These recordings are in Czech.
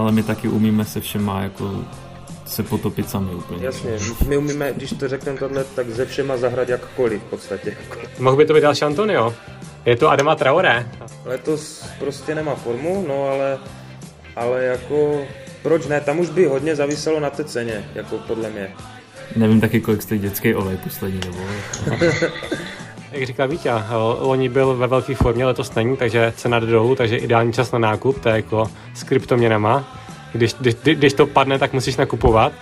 ale my taky umíme se všema jako se potopit sami úplně. Jasně, my umíme, když to řekneme tohle, tak ze všema zahrát jakkoliv v podstatě. Mohl by to být další Antonio. Je to Adama Traore. Letos prostě nemá formu, no ale, ale jako proč ne, tam už by hodně zaviselo na té ceně, jako podle mě. Nevím taky, kolik stojí dětský olej poslední dobou. Jak říkal Vítě, loni byl ve velké formě, letos není, takže cena jde dolů, takže ideální čas na nákup, to je jako s kryptoměnama. Když, když, když to padne, tak musíš nakupovat.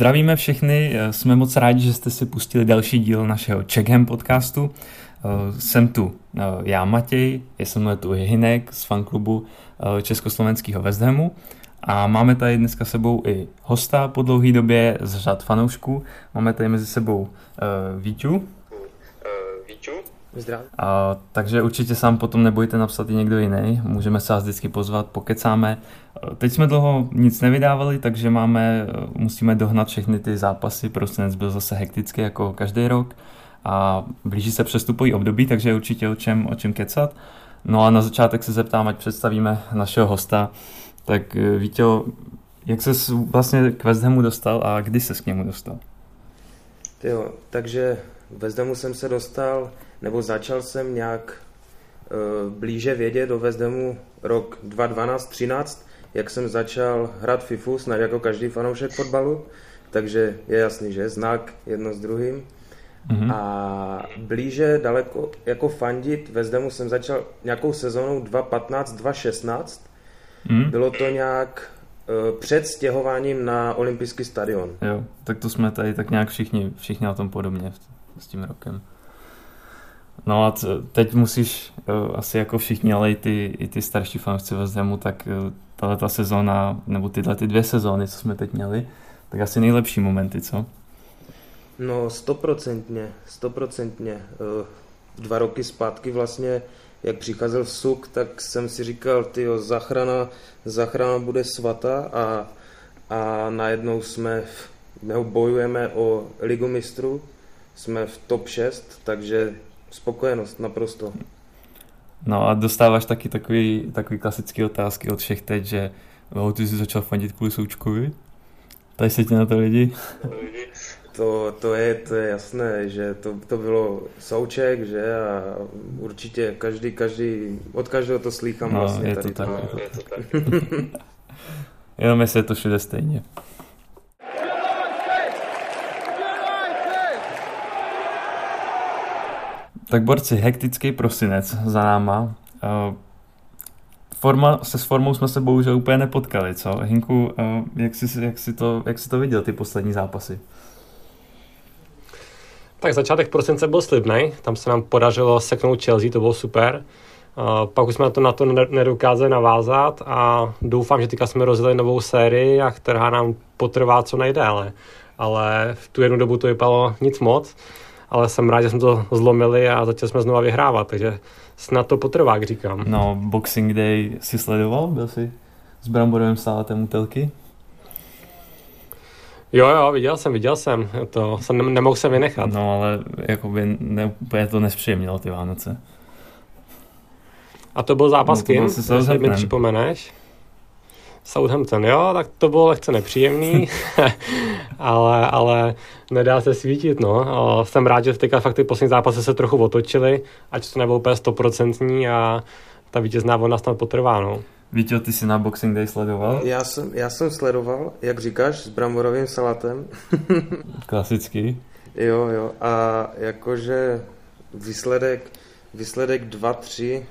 Zdravíme všechny, jsme moc rádi, že jste si pustili další díl našeho Checkham podcastu. Jsem tu já Matěj, jsem tu Hinek z fanklubu Eh, československého West Hamu. A máme tady dneska sebou i hosta po dlouhé době z řad fanoušků. Máme tady mezi sebou Víťu. A, takže určitě sám potom nebojte napsat i někdo jiný. Můžeme se vás vždycky pozvat, pokecáme. Teď jsme dlouho nic nevydávali, takže máme, musíme dohnat všechny ty zápasy. Prosinec byl zase hektický jako každý rok a blíží se přestupový období, takže určitě o čem, o čem kecat. No a na začátek se zeptám, ať představíme našeho hosta. Tak eh, Vítě, jak se vlastně k West Hamu dostal a kdy se k němu dostal? Jo, takže k West Hamu jsem se dostal, nebo začal jsem nějak uh, blíže vědět do West Hamu rok 2012-13, jak jsem začal hrát FIFU, snad jako každý fanoušek fotbalu, takže je jasný, že znak jedno s druhým. Mm-hmm. A blíže daleko jako fandit ve Zdemu jsem začal nějakou sezónou 2015-2016. Mm. Bylo to nějak uh, před stěhováním na olympijský stadion. Jo, tak to jsme tady tak nějak všichni, všichni na tom podobně s tím rokem. No a teď musíš uh, asi jako všichni, ale i ty, i ty starší fanoušci ve Zdemu, tak uh, tahle ta sezóna, nebo tyhle ty dvě sezóny, co jsme teď měli, tak asi nejlepší momenty, co? No, stoprocentně, stoprocentně. Eh, dva roky zpátky vlastně, jak přicházel Suk, tak jsem si říkal, ty zachrana, zachrana bude svatá a, a najednou jsme, my bojujeme o ligu mistrů, jsme v top 6, takže spokojenost naprosto. No a dostáváš taky takový, takový klasický otázky od všech teď, že oh, ty jsi začal fandit kvůli Součkovi? Tady se ti na to lidi? To, to, je, to je jasné, že to, to bylo souček, že a určitě každý, každý, od každého to slýchám no, vlastně. Je to tak, to. Je to tak. Jenom jestli je to všude stejně. Tak borci, hektický prosinec za náma. Eh, forma, se s formou jsme se bohužel úplně nepotkali, co? Hinku, eh, jak jsi, jak jsi, to, jak jsi to viděl, ty poslední zápasy? Tak začátek prosince byl slibný, tam se nám podařilo seknout Chelsea, to bylo super. Uh, pak už jsme na to, na to nedokázali navázat a doufám, že teďka jsme rozjeli novou sérii, a která nám potrvá co nejdéle. Ale v tu jednu dobu to vypadalo nic moc, ale jsem rád, že jsme to zlomili a začali jsme znova vyhrávat, takže snad to potrvá, jak říkám. No, Boxing Day si sledoval? Byl jsi s bramborovým sálatem u telky? Jo, jo, viděl jsem, viděl jsem. To jsem nemohl se vynechat. No, ale jakoby ne, úplně to nespříjemnilo ty Vánoce. A to byl zápas no, kým? Jestli mi připomeneš? Southampton, jo, tak to bylo lehce nepříjemný, ale, ale nedá se svítit, no. Jsem rád, že teďka fakt ty poslední zápasy se trochu otočily, ať to nebylo úplně stoprocentní a ta vítězná vlna snad potrvá, no. Víte, ty jsi na Boxing Day sledoval? Já jsem, já jsem sledoval, jak říkáš, s bramborovým salátem. Klasický. Jo, jo. A jakože výsledek, výsledek 2-3,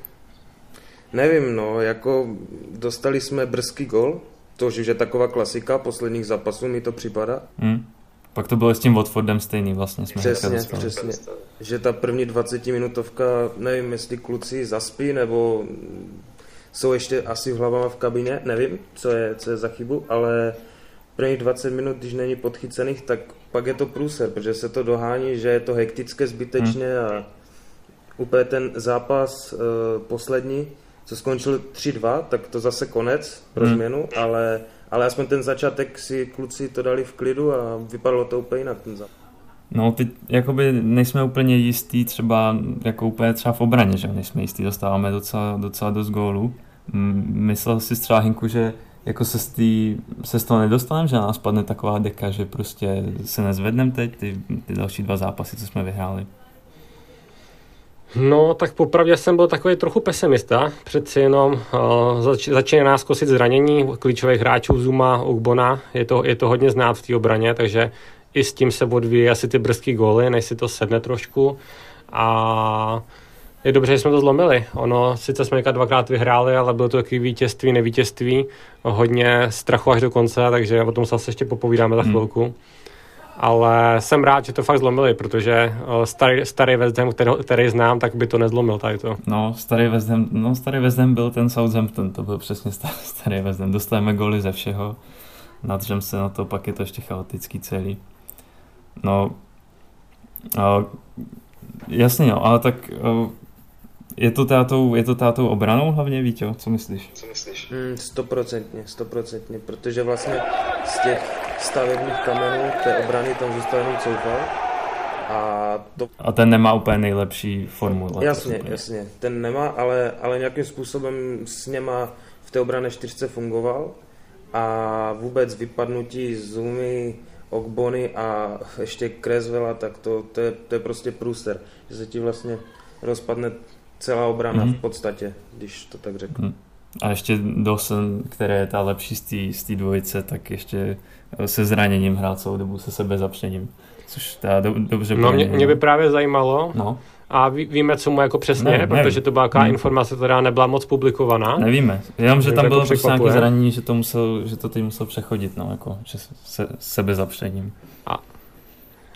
nevím, no, jako dostali jsme brzký gol, to už je taková klasika posledních zápasů, mi to připadá. Hmm. Pak to bylo s tím Watfordem stejný vlastně. Jsme přesně, přesně. Že ta první 20 minutovka, nevím, jestli kluci zaspí, nebo jsou ještě asi v hlavama v kabině, nevím, co je, co je za chybu, ale prvních 20 minut, když není podchycených, tak pak je to průser, protože se to dohání, že je to hektické zbytečně hmm. a úplně ten zápas uh, poslední, co skončil 3-2, tak to zase konec pro hmm. změnu, ale, ale aspoň ten začátek si kluci to dali v klidu a vypadalo to úplně jinak ten zápas. No, teď jakoby nejsme úplně jistí třeba jako úplně třeba v obraně, že nejsme jistí, dostáváme docela, docela dost gólů. Myslel si třeba Hinku, že jako se z, tý, se z toho nedostaneme, že na nás padne taková deka, že prostě se nezvedneme teď, ty, ty další dva zápasy, co jsme vyhráli. No, tak popravdě jsem byl takový trochu pesimista. Přeci jenom uh, zač- začíná nás kosit zranění klíčových hráčů Zuma, Ugbona. Je to, je to hodně znát v té obraně, takže i s tím se odvíjí asi ty brzký góly, než si to sedne trošku. A je dobře, že jsme to zlomili. Ono, sice jsme dvakrát vyhráli, ale bylo to takový vítězství, nevítězství. Hodně strachu až do konce, takže o tom se ještě popovídáme za hmm. chvilku. Hmm. Ale jsem rád, že to fakt zlomili, protože eh, starý, starý West Ham, který, který, znám, tak by to nezlomil tady to. No, starý West Ham, no, starý West Ham byl ten Southampton, to byl přesně starý West Ham. Dostáváme goly ze všeho, nadřem se na to, pak je to ještě chaotický celý. No, uh, jasně, jo, ale tak uh, je to tátou, je to tátou obranou hlavně, Vítě, co myslíš? Co myslíš? Mm, stoprocentně, stoprocentně, protože vlastně z těch stavebních kamenů té obrany tam zůstal jenom Coufal. A, to... a ten nemá úplně nejlepší formu. Jasně, jasně, ten nemá, ale, ale nějakým způsobem s něma v té obrané čtyřce fungoval a vůbec vypadnutí Zumy, Ogbony a ještě Kresvela, tak to, to, je, to je prostě průser, že se ti vlastně rozpadne celá obrana mm-hmm. v podstatě, když to tak řeknu. Mm. A ještě Dawson, který je ta lepší z té dvojice, tak ještě se zraněním hrál celou dobu, se sebe zapřením. Což teda do, dobře No mě, mě by právě zajímalo, no. A ví, víme, co mu jako přesně, ne, protože to byla hmm. informace, která nebyla moc publikovaná. Nevíme. Jenom, že tam bylo jako prostě nějaké zranění, že to, musel, že to teď musel přechodit, no, jako, že se, sebe zapřením. A,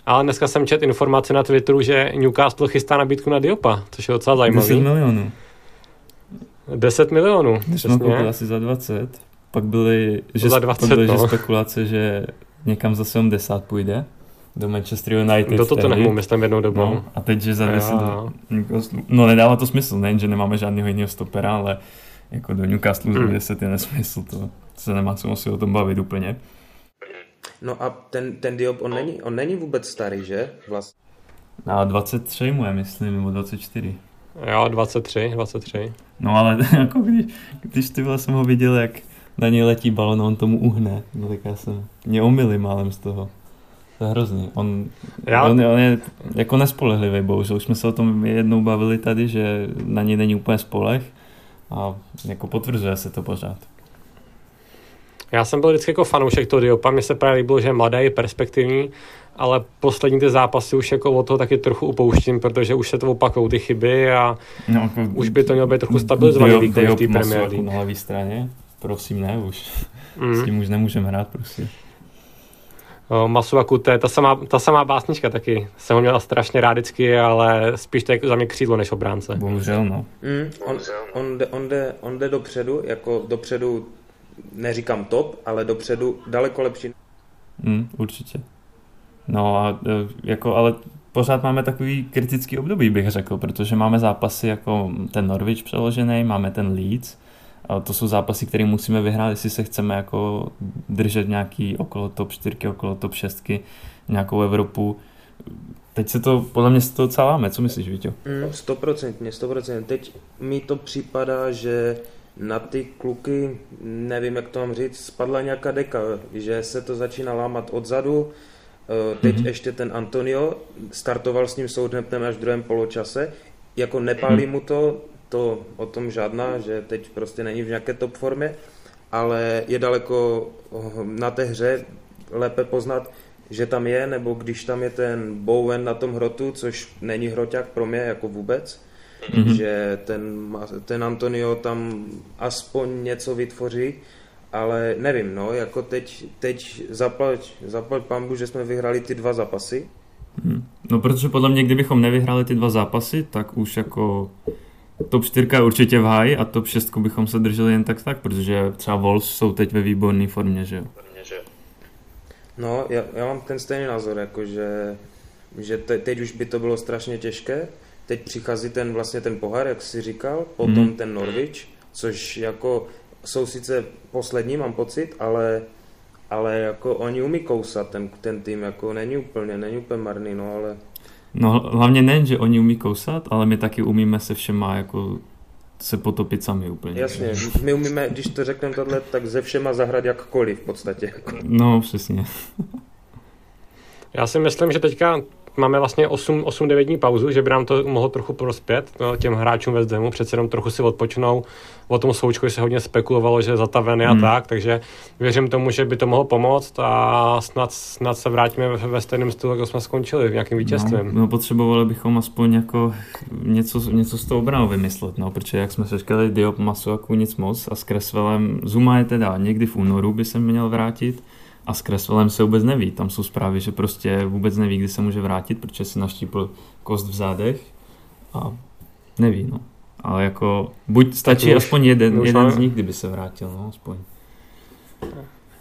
ale dneska jsem čet informace na Twitteru, že Newcastle chystá nabídku na Diopa, což je docela zajímavé. 10 milionů. 10 milionů, přesně. koupil asi za 20. Pak byly, že, za 20, byly, no. že spekulace, že někam za 70 půjde do Manchester United. Do Tottenhamu, myslím, jednou dobou. No, a teď, že za 10 do, No nedává to smysl, nejen, že nemáme žádného jiného stopera, ale jako do Newcastle za 10 je nesmysl, to se nemá co si o tom bavit úplně. No a ten, ten Diop, on není, on není vůbec starý, že? Vlastně. Na 23 mu je, myslím, nebo 24. Jo, 23, 23. No ale jako když, když ty jsem ho viděl, jak na něj letí balon a on tomu uhne, no tak já jsem, mě omily málem z toho. To je hrozný. On, já? on, on je jako nespolehlivý, bohužel. Už jsme se o tom jednou bavili tady, že na něj není úplně spolech a jako potvrzuje se to pořád. Já jsem byl vždycky jako fanoušek toho Diopa, mně se právě líbilo, že je mladý, perspektivní, ale poslední ty zápasy už jako od toho taky trochu upouštím, protože už se to opakují ty chyby a no, jako už by to mělo být trochu stabilizovaný výkon v té League. na levé straně, prosím ne už. Mm. S tím už nemůžeme hrát prostě. Masuaku, to je ta samá, ta samá básnička taky. Jsem ho měl strašně rád vždycky, ale spíš to je za mě křídlo než obránce. Bohužel, no. Mm, on, on, jde, on, jde, on jde dopředu, jako dopředu, neříkám top, ale dopředu daleko lepší. Mm, určitě. No a e, jako, ale pořád máme takový kritický období, bych řekl, protože máme zápasy jako ten Norwich přeložený, máme ten Leeds, a to jsou zápasy, které musíme vyhrát, jestli se chceme jako držet nějaký okolo top 4, okolo top 6, nějakou Evropu. Teď se to, podle mě se to celáme, co myslíš, Vítě? Mm, stoprocentně, stoprocentně. Teď mi to připadá, že na ty kluky, nevím, jak to mám říct, spadla nějaká deka, že se to začíná lámat odzadu, teď mm-hmm. ještě ten Antonio startoval s ním Southamptonem až v druhém poločase. Jako nepálí mm-hmm. mu to, to o tom žádná, že teď prostě není v nějaké top formě, ale je daleko eh, na té hře lépe poznat, že tam je, nebo když tam je ten Bowen na tom hrotu, což není hroťák pro mě jako vůbec, mm-hmm. že ten, ten Antonio tam aspoň něco vytvoří, ale nevím, no, jako teď, teď zaplať, zaplať pambu, že jsme vyhrali ty dva zápasy. Hmm. No, protože podle mě, kdybychom nevyhráli ty dva zápasy, tak už jako top 4 je určitě v háji a top 6 bychom se drželi jen tak tak, protože třeba Wolves jsou teď ve výborné formě, že jo? No, já, já mám ten stejný názor, jako že, že te, teď už by to bylo strašně těžké. Teď přichází ten vlastně ten pohár, jak jsi říkal, potom hmm. ten Norwich, což jako jsou sice poslední, mám pocit, ale, ale jako oni umí kousat, ten, ten tým, jako není úplně, není úplně marný, no ale... No hlavně nejen, že oni umí kousat, ale my taky umíme se všema jako se potopit sami úplně. Jasně, my umíme, když to řekneme tohle, tak ze všema zahrát jakkoliv v podstatě. No, přesně. Já si myslím, že teďka máme vlastně 8-9 dní pauzu, že by nám to mohlo trochu prospět no, těm hráčům ve Zdemu, přece jenom trochu si odpočnou. O tom Součkovi se hodně spekulovalo, že je zatavený hmm. a tak, takže věřím tomu, že by to mohlo pomoct a snad, snad se vrátíme ve, ve stejném stylu, jako jsme skončili, v nějakým vítězstvím. No, no, potřebovali bychom aspoň jako něco, něco z toho obranu vymyslet, no, protože jak jsme se říkali, Diop Masuaku nic moc a s Kresvelem Zuma je teda někdy v únoru by se měl vrátit, a s Kresvelem se vůbec neví. Tam jsou zprávy, že prostě vůbec neví, kdy se může vrátit, protože si naštípil kost v zádech a neví, no. Ale jako, buď stačí už, aspoň jeden, jeden máme... z nich, kdyby se vrátil, no, aspoň.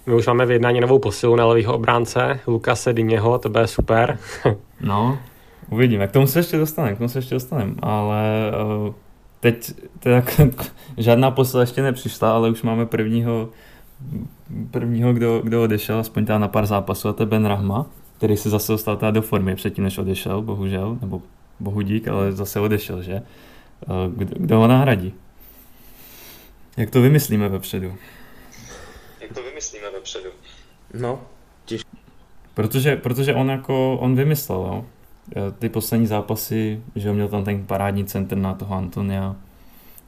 My už máme v jednání novou posilu na levýho obránce, Lukase Dyněho, to bude super. no, uvidíme, k tomu se ještě dostaneme, k tomu se ještě dostaneme, ale uh, teď teda žádná posila ještě nepřišla, ale už máme prvního prvního, kdo, kdo odešel, aspoň teda na pár zápasů, a to je Ben Rahma, který se zase dostal teda do formy předtím, než odešel, bohužel, nebo bohu dík, ale zase odešel, že? Kdo, kdo ho nahradí? Jak to vymyslíme vepředu? Jak to vymyslíme vepředu? No, těžko. Protože, protože on jako, on vymyslel, jo? Ty poslední zápasy, že měl tam ten parádní center na toho Antonia,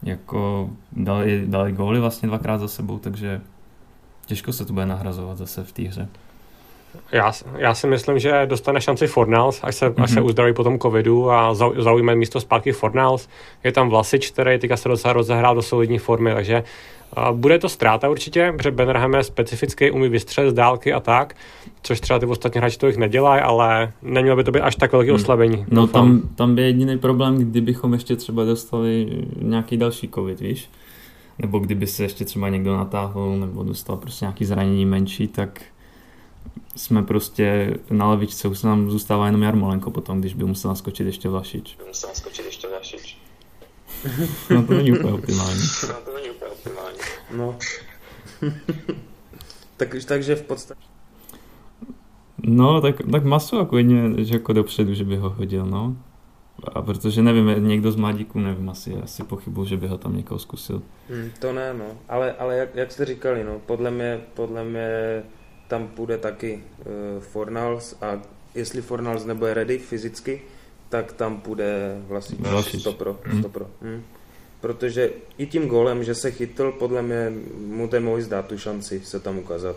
jako dali, dali góly vlastně dvakrát za sebou, takže těžko se to bude nahrazovat zase v té hře. Já, já si myslím, že dostane šanci Fornals, až se, mm-hmm. až se mhm. uzdraví po tom covidu a zaujme místo zpátky Fornals. Je tam Vlasič, který teďka se docela rozehrál do solidní formy, takže uh, bude to ztráta určitě, protože Benraham je specifický, umí vystřelit z dálky a tak, což třeba ty ostatní hráči to jich nedělají, ale nemělo by to být až tak velký mm. oslabení. No tam, tam by jediný problém, kdybychom ještě třeba dostali nějaký další covid, víš? Nebo kdyby se ještě třeba někdo natáhl nebo dostal prostě nějaký zranění menší, tak jsme prostě na levičce, už se nám zůstává jenom Jarmolenko potom, když by musel naskočit ještě Vlašič. By musel naskočit ještě Vlašič. no to není úplně optimální. No to není úplně optimální. No. tak, takže v podstatě No, tak, tak masu jako jedně, že jako dopředu, že by ho hodil, no. A protože nevím, někdo z mladíků, nevím, asi, asi pochybu, že by ho tam někoho zkusil. Hmm, to ne, no. Ale, ale jak, jak jste říkali, no, podle mě, podle mě tam půjde taky uh, Fornals a jestli Fornals nebude ready fyzicky, tak tam půjde vlastně Stopro. Hmm. stopro. Hmm. Protože i tím golem, že se chytl, podle mě mu ten mohli zdát tu šanci se tam ukázat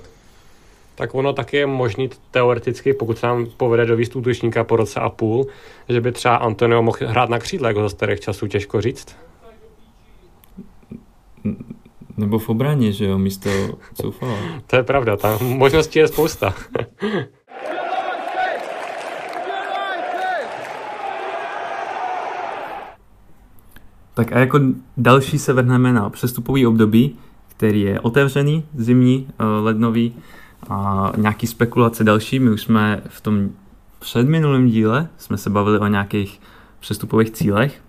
tak ono taky je možný teoreticky, pokud se nám povede do útočníka po roce a půl, že by třeba Antonio mohl hrát na křídle jako za starých časů, těžko říct. Nebo v obraně, že jo, místo Coufala. to je pravda, tam možností je spousta. tak a jako další se vrhneme na přestupový období, který je otevřený, zimní, eh, lednový, a nějaký spekulace další, my už jsme v tom předminulém díle jsme se bavili o nějakých přestupových cílech.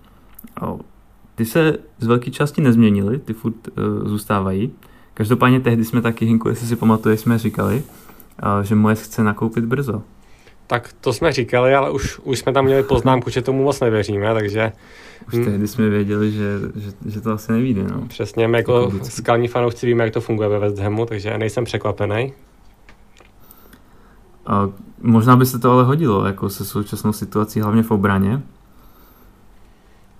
Ty se z velké části nezměnily, ty furt uh, zůstávají. Každopádně tehdy jsme taky, Hinku, jestli si pamatuješ, jsme říkali, uh, že Moje chce nakoupit brzo. Tak to jsme říkali, ale už, už jsme tam měli poznámku, že tomu moc nevěříme, takže... Už tehdy jsme věděli, že, že, že to asi nevíde, no. Přesně, my jako skalní fanoušci víme, jak to funguje ve West Hamu, takže nejsem překvapený. A možná by se to ale hodilo, jako se současnou situací, hlavně v obraně.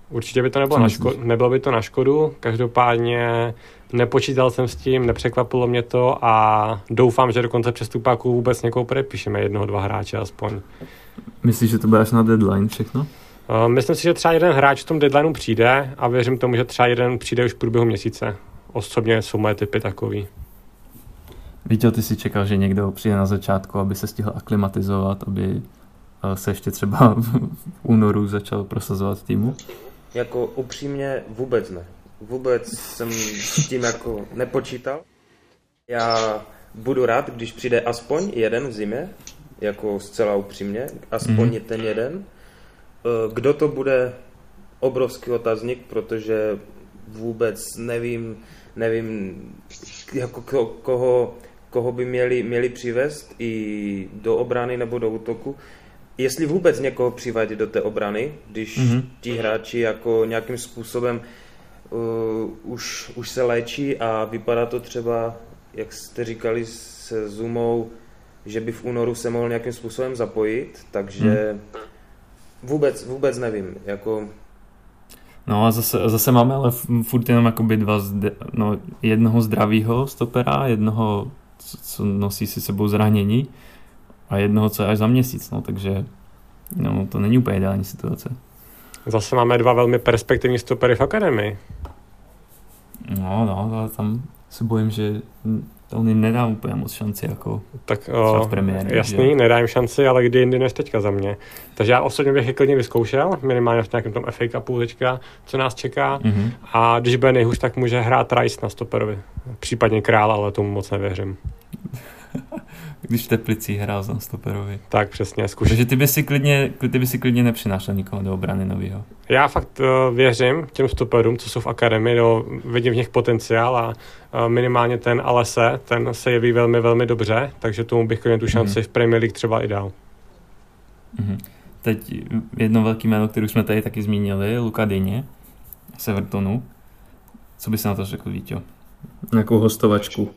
Určitě by to nebylo, na škodu, nebylo by to na škodu, každopádně nepočítal jsem s tím, nepřekvapilo mě to a doufám, že do konce přestupáků vůbec někoho předepíšeme, jednoho, dva hráče aspoň. Myslíš, že to bude až na deadline všechno? Uh, myslím si, že třeba jeden hráč v tom deadlineu přijde a věřím tomu, že třeba jeden přijde už v průběhu měsíce. Osobně jsou moje typy takový. Víte, ty si čekal, že někdo přijde na začátku, aby se stihl aklimatizovat, aby eh, se ještě třeba v únoru začal prosazovat týmu? Jako upřímně vůbec ne. Vůbec jsem s tím jako nepočítal. Já budu rád, když přijde aspoň jeden v zimě, jako zcela upřímně, aspoň mm-hmm. ten jeden. Eh, kdo to bude, obrovský otazník, protože vůbec nevím, nevím jako ko, koho, koho by měli, měli přivést i do obrany nebo do útoku. Jestli vůbec někoho přivádí do té obrany, když mm-hmm. ti hráči jako nějakým způsobem uh, už, už se léčí a vypadá to třeba, jak jste říkali se Zumou, že by v únoru se mohl nějakým způsobem zapojit, takže mm. vůbec, vůbec nevím. Jako... No a zase, zase máme ale furt jenom jakoby dva, zde, no, jednoho zdravého stopera, jednoho, co, co nosí si sebou zranění a jednoho, co je až za měsíc, no, takže no, to není úplně ideální situace. Zase máme dva velmi perspektivní stopery v akademii. No, no, ale tam se bojím, že to on nedá úplně moc šanci jako tak, o, v premiéře. Jasný, že? nedá jim šanci, ale kdy jindy než teďka za mě. Takže já osobně bych je klidně vyzkoušel, minimálně v nějakém tom FA Cupu teďka, co nás čeká. Mm-hmm. A když bude nejhůř, tak může hrát Rice na stoperovi. Případně král, ale tomu moc nevěřím. Když v Teplicí hrál za stoperovi. Tak přesně, zkuš. Takže ty by si klidně, ty by si klidně nepřinášel nikoho do obrany nového. Já fakt uh, věřím těm stoperům, co jsou v akademii, no, vidím v nich potenciál a uh, minimálně ten Alese, ten se jeví velmi, velmi dobře, takže tomu bych klidně tu šanci mm-hmm. v Premier League třeba i dal. Mm-hmm. Teď jedno velké jméno, které jsme tady taky zmínili, Luka Dyně z Evertonu. Co by se na to řekl, Vítě? Nějakou hostovačku.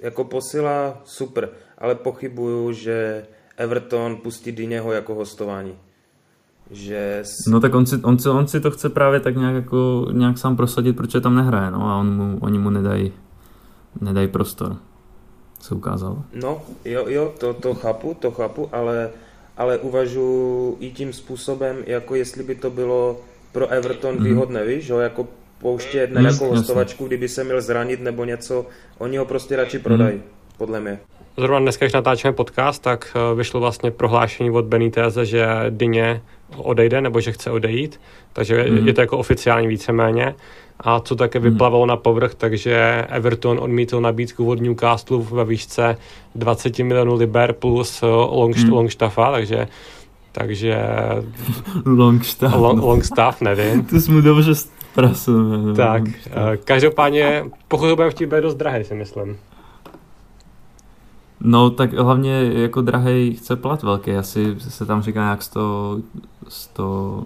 Jako posila super, ale pochybuju, že Everton pustí Dyněho jako hostování. Že... No tak on si, on, si, on si to chce právě tak nějak, jako, nějak sám prosadit, protože tam nehraje, no a on mu, oni mu nedají, nedají prostor, se ukázalo. No, jo, jo, to, to chápu, to chápu, ale, ale uvažuji i tím způsobem, jako jestli by to bylo pro Everton mm. výhodné, víš, že jako pouštět na nějakou hostovačku, kdyby se měl zranit nebo něco, oni ho prostě radši prodají, mm. podle mě. Zrovna dneska, když natáčíme podcast, tak eh, vyšlo vlastně prohlášení od Beniteze, že Dyně odejde nebo že chce odejít, takže mm. je to jako oficiální víceméně. A co také mhm. vyplavalo mm. na povrch, takže Everton odmítl nabídku od Newcastle ve výšce 20 milionů liber plus eh, long, mm. Longstaffa, takže takže... Longstaff. Long, no. Longstaff, nevím. to jsme dobře No, tak, uh, každopádně, to budeme chtít, být dost drahý, si myslím. No, tak hlavně jako drahý chce plat velký, asi se tam říká jak 100, 100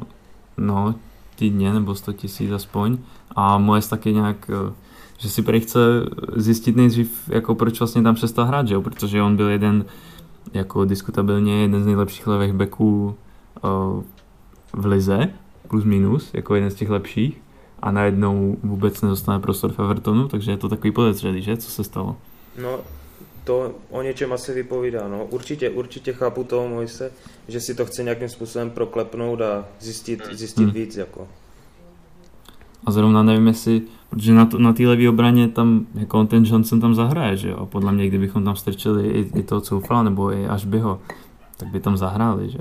no, týdně nebo 100 tisíc aspoň. A moje taky nějak, eh, že si prý chce zjistit nejdřív, jako proč vlastně tam přestal hrát, že jo? protože on byl jeden, jako diskutabilně jeden z nejlepších levých backů uh, v lize, plus minus, jako jeden z těch lepších a najednou vůbec nedostane prostor v Evertonu, takže je to takový podezřelý, že? Co se stalo? No, to o něčem asi vypovídá. No. Určitě, určitě chápu toho Mojse, že si to chce nějakým způsobem proklepnout a zjistit, zjistit hmm. víc. Jako. A zrovna nevím, jestli, protože na, na té levé obraně tam, jako on ten Johnson tam zahraje, že jo? Podle mě, kdybychom tam strčili i, i toho Coufala nebo i až by ho, tak by tam zahráli, že?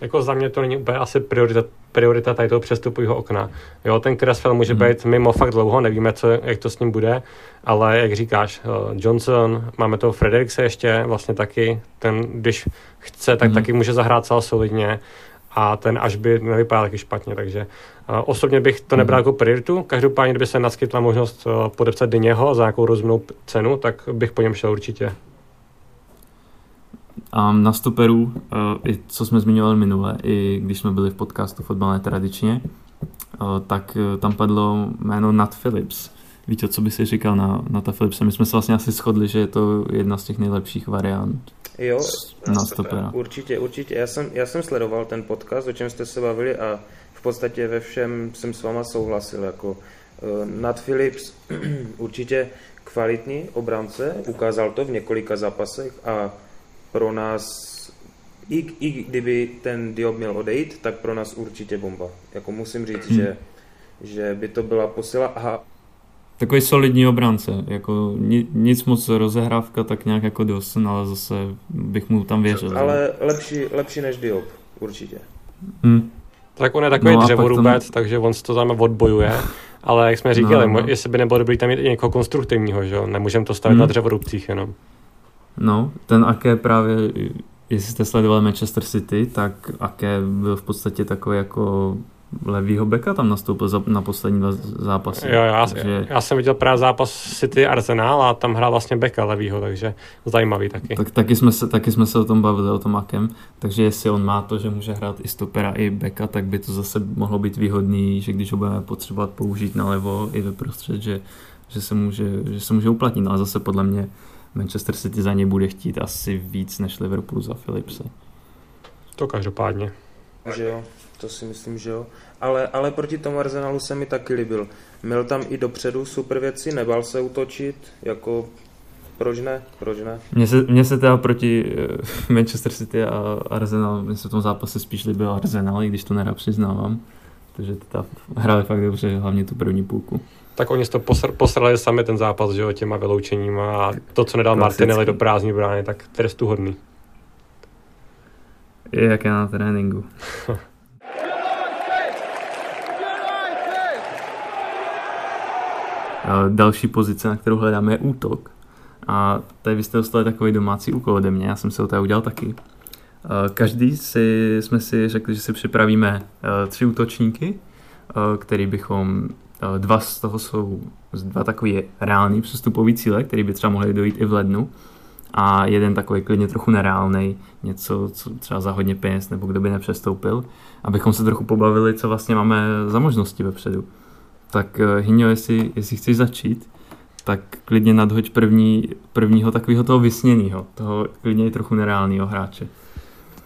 Jako za mě to není úplně asi priorita, priorita tady toho přestupového okna. Jo, ten Creswell může hmm. být mimo fakt dlouho, nevíme, co, jak to s ním bude, ale jak říkáš, eh, Johnson, máme toho Frederikse ještě vlastně taky, ten, když chce, tak hmm. taky může zahrát celá solidně a ten až by nevypadal taky špatně, takže uh, osobně bych to nebral hmm. jako prioritu, každopádně, kdyby se naskytla možnost uh, podepsat Dyněho za nějakou rozumnou cenu, tak bych po něm šel určitě. A na stoperu, eh, i co jsme zmiňovali minule, i když jsme byli v podcastu Fotbalné tradičně, eh, tak eh, tam padlo jméno Nat Phillips. Víte, co by si říkal na Nata Philipse? My jsme se vlastně asi shodli, že je to jedna z těch nejlepších variant jo, na stopera. Určitě, určitě. Já jsem, já jsem sledoval ten podcast, o čem jste se bavili a v podstatě ve všem jsem s váma souhlasil. Jako, uh, Nat Phillips určitě kvalitní obránce, ukázal to v několika zápasech a pro nás, i, i kdyby ten Diop měl odejít, tak pro nás určitě bomba. Jako musím říct, hmm. že, že by to byla posila. Aha. Takový solidní obránce, jako nic moc rozehrávka, tak nějak jako dost, ale zase bych mu tam věřil. Ale lepší, lepší než Diop, určitě. Hmm. Tak on je takový no dřevorubec, tam... takže on se to tam odbojuje. Ale jak jsme říkali, no, no. jestli by nebylo dobrý tam mít i někoho konstruktivního, že Nemůžeme to stavit hmm. na dřevorubcích jenom. No, ten Ake právě, jestli jste sledovali Manchester City, tak Ake byl v podstatě takový jako levýho beka tam nastoupil za, na poslední dva zápasy. Jo, já, takže... já jsem viděl právě zápas City Arsenal a tam hrál vlastně beka levýho, takže zajímavý taky. Tak, taky, jsme se, taky jsme se o tom bavili, o tom Akem, takže jestli on má to, že může hrát i stopera, i beka, tak by to zase mohlo být výhodný, že když ho budeme potřebovat použít na levo i ve prostřed, že, že, se může, že se může uplatnit, no ale zase podle mě Manchester City za ně bude chtít asi víc než Liverpool za Philipse. To každopádně. Že jo, to si myslím, že jo. Ale, ale proti tomu Arsenalu se mi taky líbil. Měl tam i dopředu super věci, nebal se útočit, jako proč ne, proč ne? Mně se, mně se teda proti eh, Manchester City a Arsenal, mně se v tom zápase spíš líbil Arsenal, i když to nerad přiznávám. Takže teda hráli fakt dobře, hlavně tu první půlku. Tak oni to posr- posrali sami ten zápas, že jo, těma vyloučeníma a to, co nedal Martinelli do prázdní brány, tak trestuhodný. Je jak je na tréninku. Další pozice, na kterou hledáme, je útok. A tady vy jste dostali takový domácí úkol ode mě, já jsem se o to udělal taky. Každý si, jsme si řekli, že si připravíme tři útočníky, který bychom, dva z toho jsou dva takový reální přestupový cíle, který by třeba mohly dojít i v lednu a jeden takový klidně trochu nereálný, něco co třeba za hodně peněz nebo kdo by nepřestoupil, abychom se trochu pobavili, co vlastně máme za možnosti vepředu. Tak eh, Hyňo, jestli, jestli chceš začít, tak klidně nadhoď první, prvního takového toho vysněného, toho klidně i trochu nereálného hráče.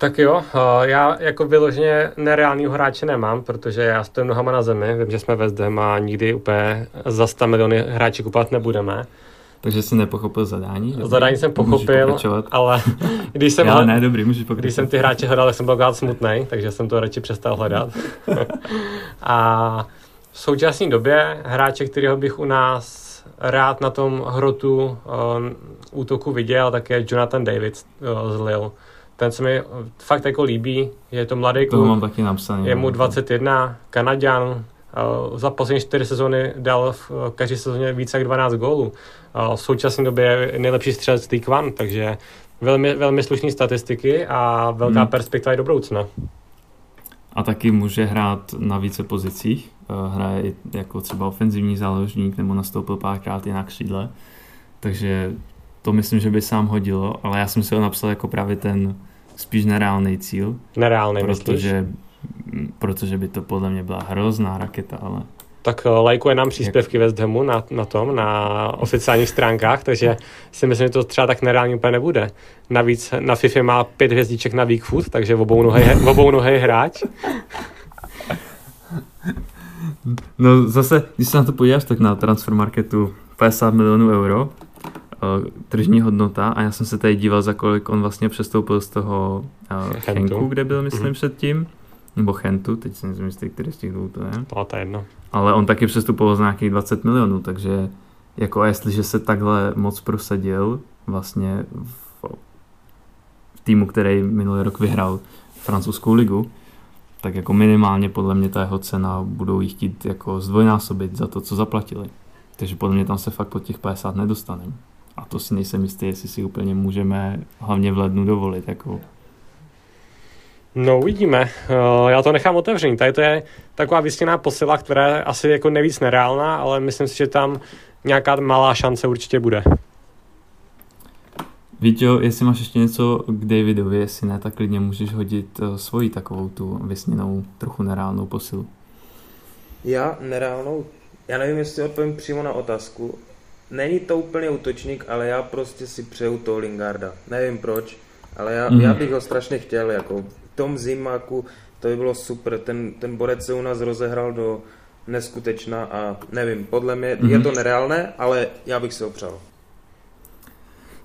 Tak jo, já jako vyloženě nereálního hráče nemám, protože já stojím nohama na zemi, vím, že jsme ve zdem a nikdy úplně za 100 miliony hráči kupovat nebudeme. Takže jsi nepochopil zadání? Zadání jsem pochopil, ale když jsem, já, ne, dobrý, můžeš když jsem ty hráče hledal, tak jsem byl gát smutný, takže jsem to radši přestal hledat. a v současné době hráče, kterého bych u nás rád na tom hrotu uh, útoku viděl, tak je Jonathan David uh, z Lille. Ten se mi fakt jako líbí, je to mladý kluk. mám taky napsaný. Je mu 21, no. Kanaďan, za poslední čtyři sezóny dal v každé sezóně více jak 12 gólů. V současné době je nejlepší střelec League One, takže velmi, velmi slušné statistiky a velká hmm. perspektiva i do budoucna. A taky může hrát na více pozicích. Eh, hraje i jako třeba ofenzivní záložník nebo nastoupil párkrát i na křídle. Takže to myslím, že by sám hodilo, ale já jsem si ho napsal jako právě ten spíš nereálný cíl. Nereálný, protože myslíš? protože by to podle mě byla hrozná raketa, ale... Tak eh, lajkuje nám příspěvky Jak... West Hamu na, na tom, na oficiálních stránkách, takže si myslím, že to třeba tak nereálně úplně nebude. Navíc na FIFA má pět hvězdiček na Weak Food, takže obou nohej, obou nohej hráč. No zase, když se na to podíváš, tak na transfer marketu 50 milionů euro, eh, tržní hodnota a já jsem se tady díval, za kolik on vlastně přestoupil z toho uh, Henku, kde byl, myslím, mm-hmm. předtím nebo Chentu, teď si nevím, jestli který z těch dvou to je. To je jedno. Ale on taky přestupoval z nějakých 20 milionů, takže jako a jestliže se takhle moc prosadil vlastně v, v týmu, který minulý rok vyhrál francouzskou ligu, tak jako minimálně podle mě ta jeho cena budou jí chtít jako zdvojnásobit za to, co zaplatili. Takže podle mě tam se fakt pod těch 50 nedostaneme. A to si nejsem jistý, jestli si úplně můžeme hlavně v lednu dovolit. Jako No uvidíme. Eh, já to nechám otevřený. Tady to je taková vysněná posila, která je asi jako nevíc nereálná, ale myslím si, že tam nějaká malá šance určitě bude. Víte, jestli máš ještě něco k Davidovi, jestli ne, tak klidně můžeš hodit eh, svoji takovou tu vysněnou, trochu nereálnou posilu. Já nereálnou, já nevím, jestli odpovím přímo na otázku. Není to úplně útočník, ale já prostě si přeju toho Lingarda. Nevím proč, ale já, mm. já bych ho strašně chtěl, jako tom zimáku, to by bylo super. Ten, ten borec se u nás rozehrál do neskutečná a nevím, podle mě mm-hmm. je mhm. to nereálné, ale já bych se opřál.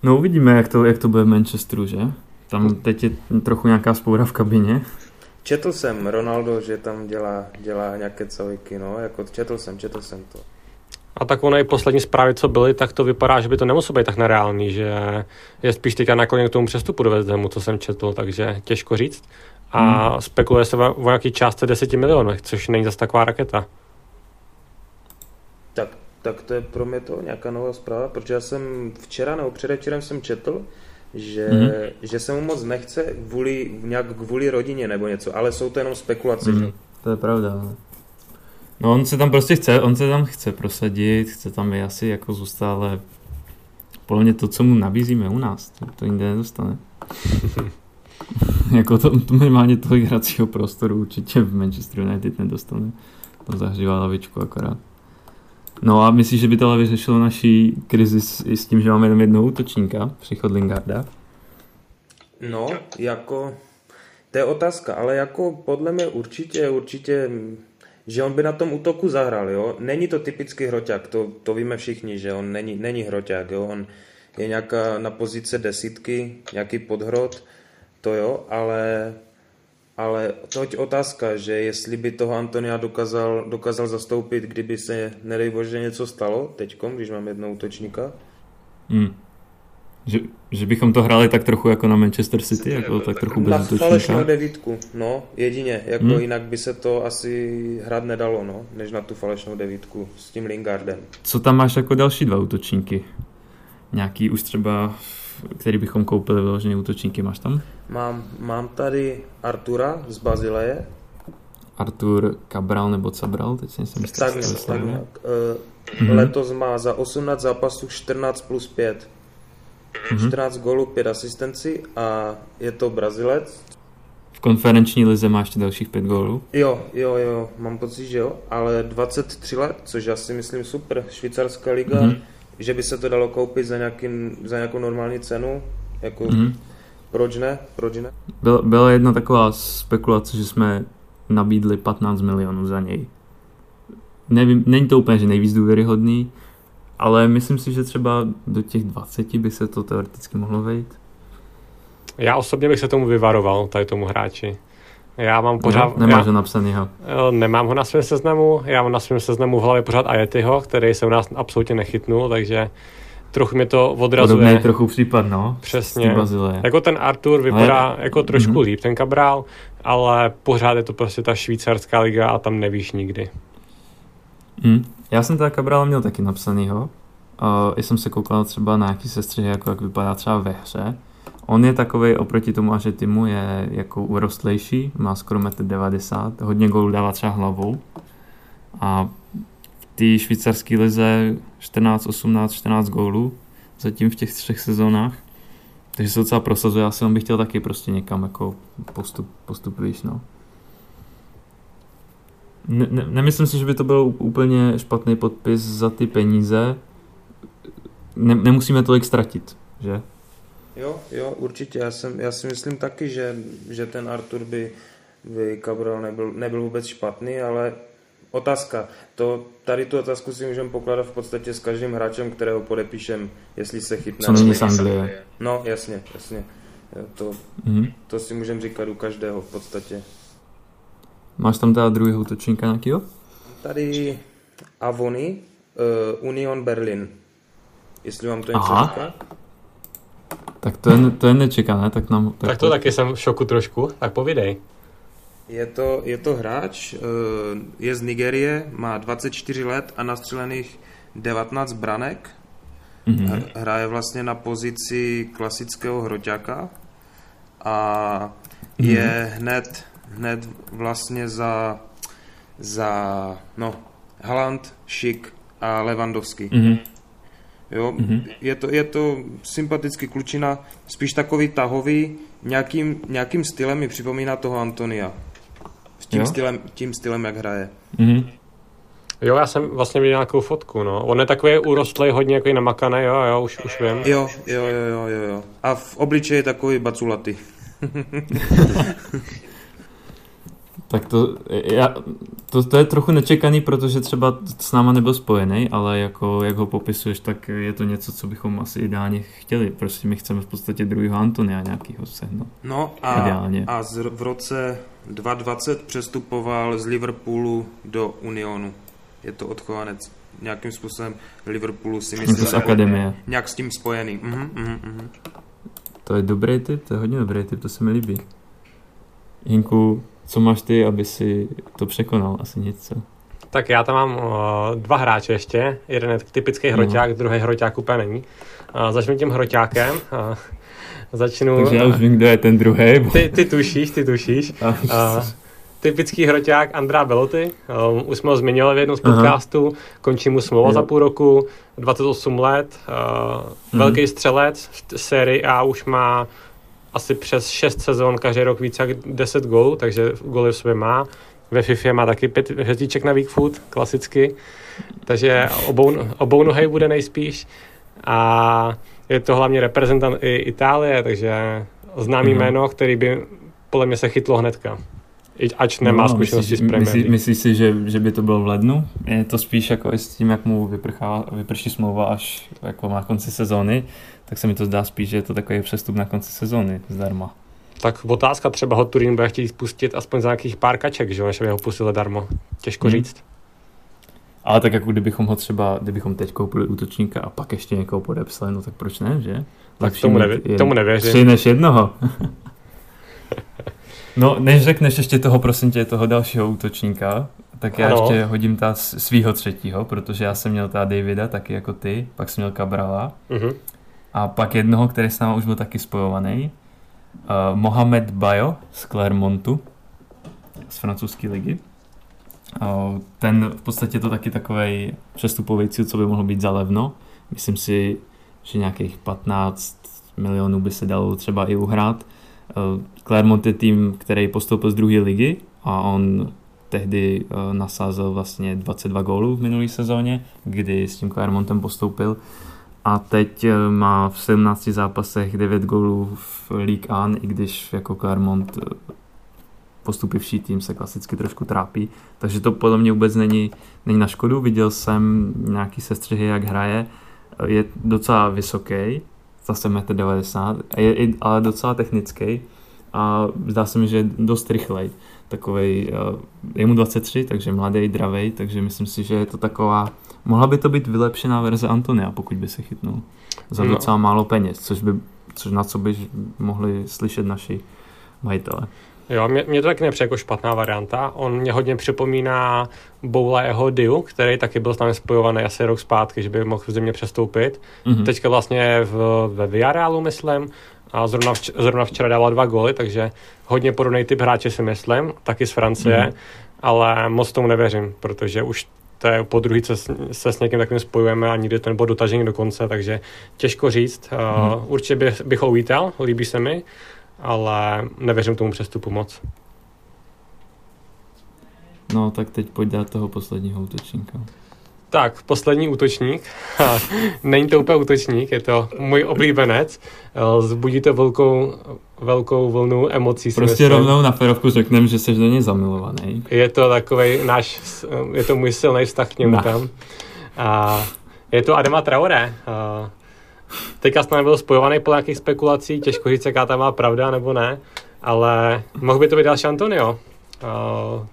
No uvidíme, jak to, jak to bude v Manchesteru, že? Tam teď je trochu nějaká spoura v kabině. Četl jsem Ronaldo, že tam dělá, dělá nějaké celiky, no, jako četl jsem, četl jsem to. A tak ono i poslední zprávy, co byly, tak to vypadá, že by to nemuselo být tak nereálný, že je spíš teďka nakloněn k tomu přestupu do Hamu, co jsem četl, takže těžko říct. A hmm. spekuluje se o nějaký částce 10 milionech, což není zase taková raketa. Tak, tak to je pro mě to nějaká nová zpráva, protože já jsem včera nebo předevčerem jsem četl, že, hmm. že se mu moc nechce kvůli, nějak kvůli rodině nebo něco, ale jsou to jenom spekulace. Hmm. to je pravda. No. No on se tam prostě chce, on se tam chce prosadit, chce tam i asi jako zůstat, ale podle mě to, co mu nabízíme u nás, to, to jinde nedostane. jako to, to minimálně tolik hracího prostoru určitě v Manchester United nedostane. To zahřívá lavičku akorát. No a myslíš, že by to ale vyřešilo naší krizi s, i s tím, že máme jenom jednoho útočníka, příchod Lingarda? No, jako, to je otázka, ale jako podle mě určitě, určitě, že on by na tom útoku zahrál, jo. Není to typický hroťák, to, to víme všichni, že on není, není hroťák, jo. On je nějaká na pozice desítky, nějaký podhrot, to jo, ale ale toť otázka, že jestli by toho Antonia dokázal, dokázal zastoupit, kdyby se, nedej bože, něco stalo teďkom, když mám jednoho útočníka. Hmm. Že, že bychom to hráli tak trochu jako na Manchester City, jako tak trochu bez Na falešnou devítku, no, jedině, jako hmm. jinak by se to asi hrát nedalo, no, než na tu falešnou devítku s tím Lingardem. Co tam máš jako další dva útočníky? Nějaký už třeba který bychom koupili vyloženě útočníky, máš tam? Mám, mám tady Artura z Bazileje. Artur Cabral nebo Cabral, teď si nejsem jistý. Tak, tak, tak. Uh, mm-hmm. Letos má za 18 zápasů 14 plus 5. Mm-hmm. 14 gólů, 5 asistenci a je to Brazilec. V konferenční lize máš ještě dalších 5 gólů? Jo, jo, jo, mám pocit, že jo, ale 23 let, což já si myslím super, švýcarská liga. Mm-hmm že by se to dalo koupit za, nějaký, za nějakou normální cenu, jako mm-hmm. proč ne, proč ne? Byla, byla jedna taková spekulace, že jsme nabídli 15 milionů za něj. Nevím, není to úplně, že nejvíc důvěryhodný, ale myslím si, že třeba do těch 20 by se to teoreticky mohlo vejít. Já osobně bych se tomu vyvaroval, tady tomu hráči. Já mám pořád... No, nemáš já, ho napsanýho. Nemám ho na svém seznamu, já mám na svém seznamu v hlavě pořád Ajetyho, který se u nás absolutně nechytnul, takže trochu mi to odrazuje. Podobný trochu případ, no. Přesně. Jako ten Artur vypadá ale... jako trošku mm-hmm. líp, ten Cabral, ale pořád je to prostě ta švýcarská liga a tam nevíš nikdy. Mm. Já jsem teda Cabral měl taky napsanýho. Uh, jsem se koukal třeba na nějaký sestřihy, jako jak vypadá třeba ve hře. On je takový oproti tomu Ažetimu je jako urostlejší, má skoro 1,90 m, hodně gólů dává třeba hlavou a v té švýcarské lize 14, 18, 14 gólů zatím v těch třech sezónách. Takže se docela prosazuje, já jsem bych chtěl taky prostě někam jako postup, postup víš, no. Ne, ne, nemyslím si, že by to byl úplně špatný podpis za ty peníze. Ne, nemusíme tolik ztratit, že? Jo, jo, určitě. Já, jsem, já si myslím taky, že, že ten Artur by, by Cabral nebyl, nebyl vůbec špatný, ale otázka. To, tady tu otázku si můžeme pokládat v podstatě s každým hráčem, kterého podepíšem, jestli se chytne. Co není z Anglie. No, jasně, jasně. To, mm-hmm. to si můžeme říkat u každého v podstatě. Máš tam teda druhý útočníka nějakýho? Tady Avony, uh, Union Berlin. Jestli vám to něco Aha. říká? Tak to je, to je nečekané, tak nám... Tak, tak to taky jsem v šoku trošku, tak povidej. Je to, je to hráč, eh, je z Nigerie, má 24 let a nastřelených 19 branek. Mm-hmm. Hraje vlastně na pozici klasického hroťáka a mm-hmm. je hned, hned vlastně za, za no, Haaland, Schick a Levandovský. Mm-hmm. Jo? Mm-hmm. Je, to, je to sympatický klučina, spíš takový tahový, nějakým, nějakým stylem mi připomíná toho Antonia. S tím, stylem, tím stylem, jak hraje. Mm-hmm. Jo, já jsem vlastně viděl nějakou fotku, no. On je takový urostlý, hodně jako namakaný, jo, jo, už, už vím. Jo, jo, jo, jo, jo. A v obličeji je takový baculatý. Tak to, já, to, to je trochu nečekaný, protože třeba s náma nebyl spojený, ale jako jak ho popisuješ, tak je to něco, co bychom asi ideálně chtěli. Prostě my chceme v podstatě druhého Antonia nějakýho sehnat. No a, ideálně. a z, v roce 2020 přestupoval z Liverpoolu do Unionu. Je to odchovanec nějakým způsobem Liverpoolu si myslím. Z akademie. Nějak s tím spojený. Mhm, mhm, mhm. To je dobrý typ, to je hodně dobrý typ, to se mi líbí. Jinku, co máš ty, aby si to překonal? Asi nic, co? Tak já tam mám uh, dva hráče ještě. Jeden je typický hroťák, no. druhý hroťák úplně není. Uh, začnu tím hroťákem. Uh, začnu... Takže já už vím, kdo je ten druhý. Bo... Ty, ty tušíš, ty tušíš. Uh, typický hroťák Andrá Beloty. Um, už jsme ho zmiňovali v jednom z podcastů. Končí mu smlouva za půl roku, 28 let, uh, mm. velký střelec v sérii A už má asi přes 6 sezon, každý rok více jak 10 gólů, takže góly v sobě má. Ve FIFA má taky pět hvězdiček na weak foot, klasicky. Takže obou, obou nohej bude nejspíš. A je to hlavně reprezentant i Itálie, takže známý mm. jméno, který by podle mě se chytlo hnedka. Ač nemá no, zkušenosti myslí, s Premier myslí, myslíš si, že, že by to bylo v lednu? Je to spíš jako i s tím, jak mu vyprchá, vyprší smlouva až jako na konci sezóny, tak se mi to zdá spíš, že je to takový přestup na konci sezóny zdarma. Tak otázka, třeba ho Turín bude chtít spustit aspoň za nějakých pár kaček, že než by ho pustili darmo. Těžko hmm. říct. Ale tak jako kdybychom ho třeba, kdybychom teď koupili útočníka a pak ještě někoho podepsali, no tak proč ne, že? Tak tomu, nevě, tomu nevěřím. Tři než jednoho. no, než řekneš ještě toho, prosím tě, toho dalšího útočníka, tak já ano. ještě hodím ta svýho třetího, protože já jsem měl ta Davida taky jako ty, pak jsem měl Cabrala uh-huh. a pak jednoho, který s náma už byl taky spojovaný, uh, Mohamed Bayo z Clermontu z francouzské ligy. Uh, ten v podstatě to taky takový přestupový cíl, co by mohlo být za levno. Myslím si, že nějakých 15 milionů by se dalo třeba i uhrát. Uh, Clermont je tým, který postoupil z druhé ligy a on tehdy uh, nasázel vlastně 22 gólů v minulé sezóně, kdy s tím Clermontem postoupil. A teď eh, má v 17 zápasech 9 gólů v League 1, i když jako Clermont eh, postupivší tým se klasicky trošku trápí, takže to podle mě vůbec není, není na škodu. Viděl jsem nějaký sestřihy, jak hraje, je docela vysoký, zase 1,90 m, je ale docela technický a zdá se mi, že je dost rychlej. Takovej, eh, je mu 23, takže mladý, dravej, takže myslím si, že je to taková Mohla by to být vylepšená verze Antonia, pokud by se chytnul. Za no. docela málo peněz, což, by, což na co by mohli slyšet naši majitele. Jo, mě, mě to taky nepřijde jako špatná varianta. On mě hodně připomíná Boula jeho Diu, který taky byl s námi spojovaný asi rok zpátky, že by mohl v země přestoupit. Mm-hmm. Teďka vlastně v, ve Villarealu, myslím, a zrovna, vč- zrovna včera dával dva góly, takže hodně podobný typ hráče si myslím, taky z Francie, mm-hmm. ale moc tomu nevěřím, protože už to je po druhý, co se s někým takovým spojujeme a nikdy to nebylo dotažení do konce, takže těžko říct. Hmm. Uh, určitě bych, bych ho uvítal, líbí se mi, ale nevěřím tomu přestupu moc. No, tak teď pojď dát toho posledního útočníka. Tak, poslední útočník. Není to úplně útočník, je to můj oblíbenec. Zbudí to velkou, velkou vlnu emocí. Prostě myslím. rovnou na ferovku řekneme, že jsi do něj zamilovaný. Je to takový náš, je to můj silný vztah k němu tam. A je to Adama Traore. A teďka jsem byl spojovaný po nějakých spekulací, těžko říct, jaká tam má pravda nebo ne, ale mohl by to být další Antonio. A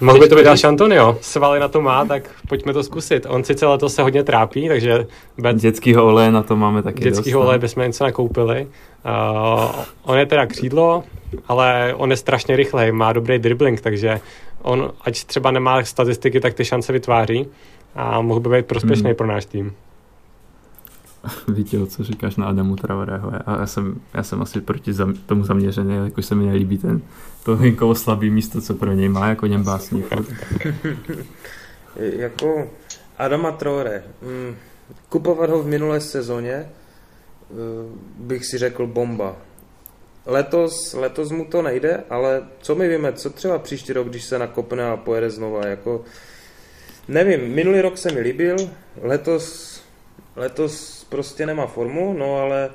Mohl by to být další Antonio. Svaly na to má, tak pojďme to zkusit. On sice letos se hodně trápí, takže... Bet... Dětskýho oleje na to máme taky Dětskýho oleje bychom něco nakoupili. Uh, on je teda křídlo, ale on je strašně rychlej, má dobrý dribbling, takže on, ať třeba nemá statistiky, tak ty šance vytváří a mohl by být prospěšný hmm. pro náš tým. Víte, co říkáš na Adamu Traoreho. A já jsem, já jsem asi proti zam, tomu zaměřený, jako se mi nelíbí ten to hinkovo slabý místo, co pro něj má, jako něm básník. jako Adama Traore. Mm, kupovat ho v minulé sezóně eh, bych si řekl bomba. Letos, letos mu to nejde, ale co my víme, co třeba příští rok, když se nakopne a pojede znova, jako nevím, minulý rok se mi líbil, letos, letos prostě nemá formu, no ale,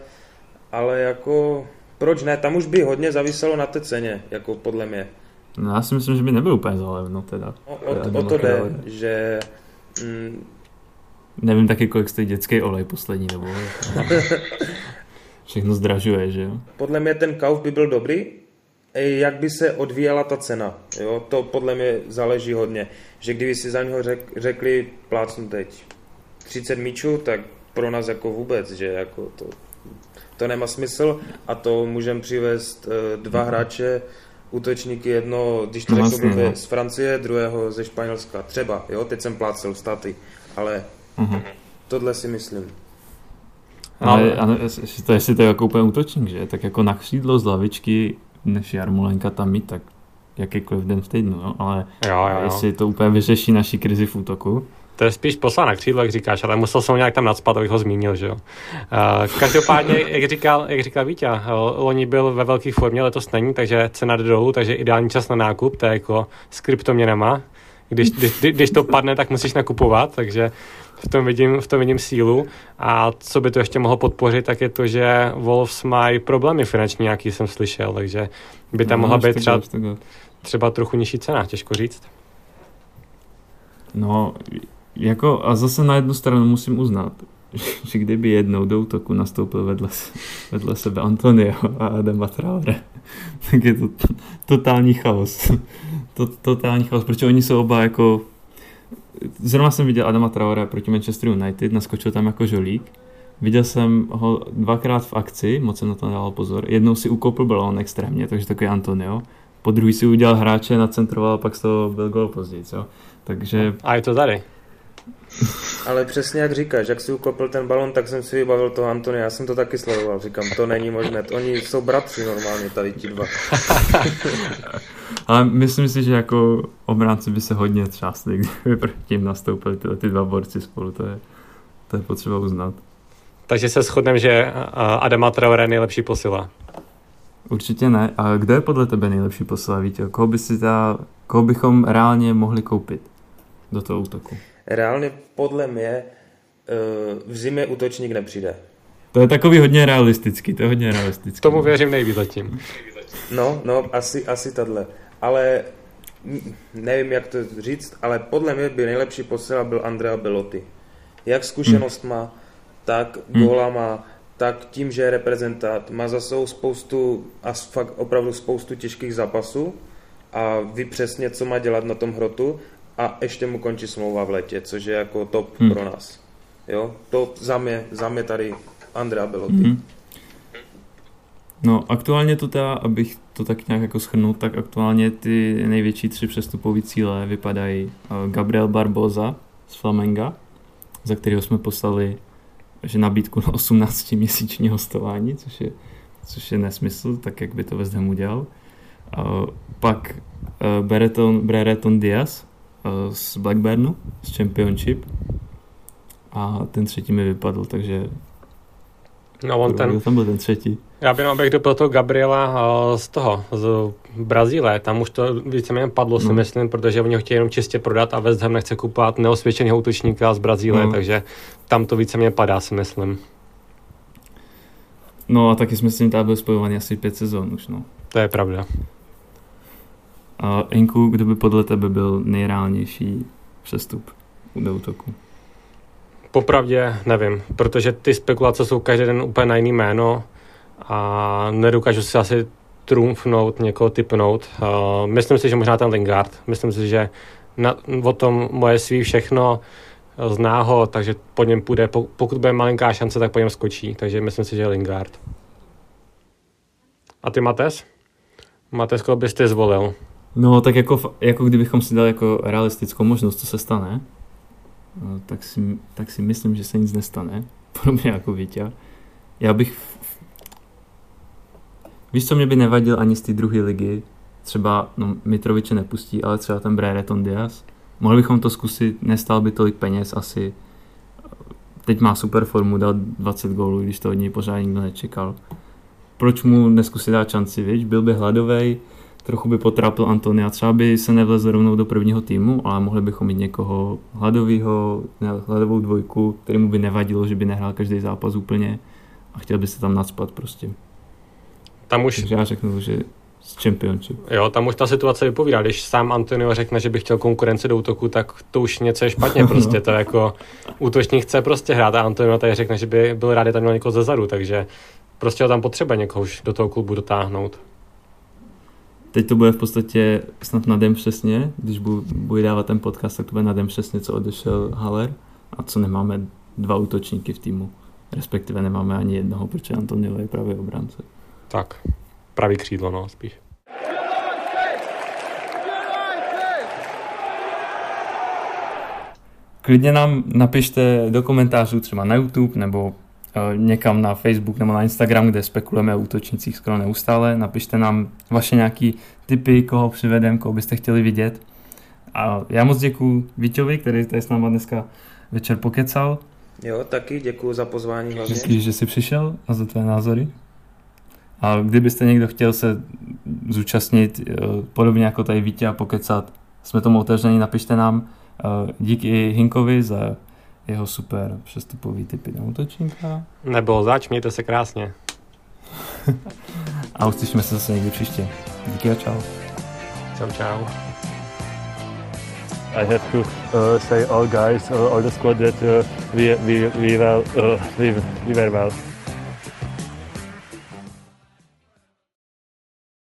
ale jako proč ne, tam už by hodně zaviselo na té ceně, jako podle mě. No já si myslím, že by nebyl úplně zalevno teda. O, o, o to jde, že... Mm, Nevím taky, kolik stojí dětský olej poslední dobou. Všechno zdražuje, že jo? Podle mě ten kauf by byl dobrý, jak by se odvíjela ta cena. Jo? To podle mě záleží hodně. Že kdyby si za něho řek, řekli, plácnu teď 30 míčů, tak pro nás jako vůbec, že jako to, to nemá smysl a to můžeme přivést eh, dva hráče, útočníky, jedno, když to řeknu vlastně, no. z Francie, druhého ze Španělska, třeba, jo, teď jsem plácel státy, ale uh-huh. tohle si myslím. Ale, ale to, jestli to je jako úplně útočník, že? Tak jako na křídlo z lavičky, než Jarmolenka tam mít, tak jakýkoliv den v týdnu, no? ale jo, jo, jo. jestli to úplně vyřeší naší krizi v útoku. To je spíš posla na křídlo, jak říkáš, ale musel jsem ho nějak tam nadspat, abych ho zmínil, že jo. Uh, každopádně, jak říkal, jak říkal Vítě, loni byl ve velké formě, letos není, takže cena jde dolů, takže ideální čas na nákup, to je jako s kryptoměnama. Když, když, když to padne, tak musíš nakupovat, takže v tom, vidím, v tom vidím sílu. A co by to ještě mohlo podpořit, tak je to, že Wolves mají problémy finanční, jaký jsem slyšel, takže by tam no, mohla být třeba, třeba trochu nižší cena, těžko říct. No, jako a zase na jednu stranu musím uznat, že kdyby jednou do útoku nastoupil vedle, vedle sebe Antonio a Adama Traore, tak je to totální chaos. To, totální chaos, protože oni jsou oba jako Zrovna jsem viděl Adama Traore proti Manchester United, naskočil tam jako žolík. Viděl jsem ho dvakrát v akci, moc jsem na to dával pozor. Jednou si ukopl balón extrémně, takže takový Antonio. Po druhý si udělal hráče, nacentroval a pak z toho byl gol později. Co? Takže... A je to tady. Ale přesně jak říkáš, jak si ukopil ten balon, tak jsem si vybavil toho Antonia. Já jsem to taky sledoval. Říkám, to není možné. Oni jsou bratři normálně, tady ti dva. Ale myslím si, že jako obránci by se hodně třásli, kdyby proti tím nastoupili tyhle ty dva borci spolu. To je, to je potřeba uznat. Takže se shodneme, že Adama Traore je nejlepší posila. Určitě ne. A kdo je podle tebe nejlepší posila, Vítě? Koho, by si ta, koho bychom reálně mohli koupit do toho útoku? Reálně podle mě eh, v zimě útočník nepřijde. To je takový hodně realistický, to je hodně realistický. Tomu věřím nejvíc zatím. No, no, asi, asi tahle. Ale nevím, jak to říct, ale podle mě by nejlepší posila byl Andrea Belotti. Jak zkušenost hmm. má, tak góla má, tak tím, že je reprezentant, má za sebou spoustu, a fakt opravdu spoustu těžkých zápasů a ví přesně, co má dělat na tom hrotu a ještě mu končí smlouva v letě, což je jako top hmm. pro nás. Jo, to za mě, za mě tady Andrea Belotti. Hmm. No, aktuálně to teda, abych to tak nějak jako schrnul, tak aktuálně ty největší tři přestupové cíle vypadají eh, Gabriel Barboza z Flamenga, za kterého jsme poslali že nabídku na 18 měsíční hostování, což je, což je nesmysl, tak jak by to West Ham udělal. Uh, pak uh, Brereton, Diaz z Blackburnu, z Championship. A ten třetí mi vypadl, takže No on ten... Tam byl ten třetí. Já bych abych dopil toho Gabriela eh, z toho, z Brazílie. Tam už to víceméně padlo, no. si myslím, protože oni ho chtějí jenom čistě prodat a West Ham nechce kupovat neosvědčeného útočníka z Brazílie, no. takže tam to víceméně padá, si myslím. No a taky jsme s tím byl spojovaný asi pět sezon už, no. To je pravda. A Inku, kdo by podle tebe byl nejreálnější přestup do útoku? Popravdě nevím, protože ty spekulace jsou každý den úplně na jiný jméno a nedokážu si asi trumfnout, někoho typnout. Uh, myslím si, že možná ten Lingard. Myslím si, že na, o tom moje svý všechno zná ho, takže po něm půjde. Pokud bude malinká šance, tak po něm skočí. Takže myslím si, že Lingard. A ty Mates? Koho byste zvolil? No, tak jako, jako kdybychom si dali jako realistickou možnost, co se stane, no, tak si, tak si myslím, že se nic nestane. Podobně jako Vítě. Já bych Víš, co mě by nevadil ani z té druhé ligy? Třeba, no Mitroviče nepustí, ale třeba ten Brereton Diaz. Mohli bychom to zkusit, nestál by tolik peněz asi. Teď má super formu, dal 20 gólů, když to od něj pořád nikdo nečekal. Proč mu neskusit dát šanci, víš? Byl by hladovej, trochu by potrápil Antonia, třeba by se nevlezl rovnou do prvního týmu, ale mohli bychom mít někoho hladového, hladovou dvojku, kterému by nevadilo, že by nehrál každý zápas úplně a chtěl by se tam nadspat prostě. Tam už... Takže já řeknu, že z Championship. Jo, tam už ta situace vypovídá. Když sám Antonio řekne, že by chtěl konkurenci do útoku, tak to už něco je špatně prostě. To jako útočník chce prostě hrát a Antonio tady řekne, že by byl rád, tam měl někoho zezadu, takže prostě ho tam potřeba někoho už do toho klubu dotáhnout. Teď to bude v podstatě snad na den přesně, když bude dávat ten podcast, tak to bude na den přesně, co odešel Haller a co nemáme dva útočníky v týmu. Respektive nemáme ani jednoho, protože Antonio je právě obránce. Tak, pravý křídlo, no, spíš. Klidně nám napište do komentářů třeba na YouTube nebo někam na Facebook nebo na Instagram, kde spekulujeme o útočnicích skoro neustále. Napište nám vaše nějaký typy, koho přivedem, koho byste chtěli vidět. A já moc děkuji Víťovi, který tady s náma dneska večer pokecal. Jo, taky děkuji za pozvání hlavně. Myslíš, že jsi přišel a za tvé názory? A kdybyste někdo chtěl se zúčastnit, eh, podobně jako tady Vítě a pokecat, jsme tomu otevření, napište nám. Eh, díky Hinkovi za jeho super přestupový typy na útočníka. Nebylo zač, mějte se krásně. a uslyšíme se zase někdy příště. Díky a čau. Čau, čau. I have to uh, say all guys, uh, all the squad that uh, we, we, we, well, uh, we, we were well.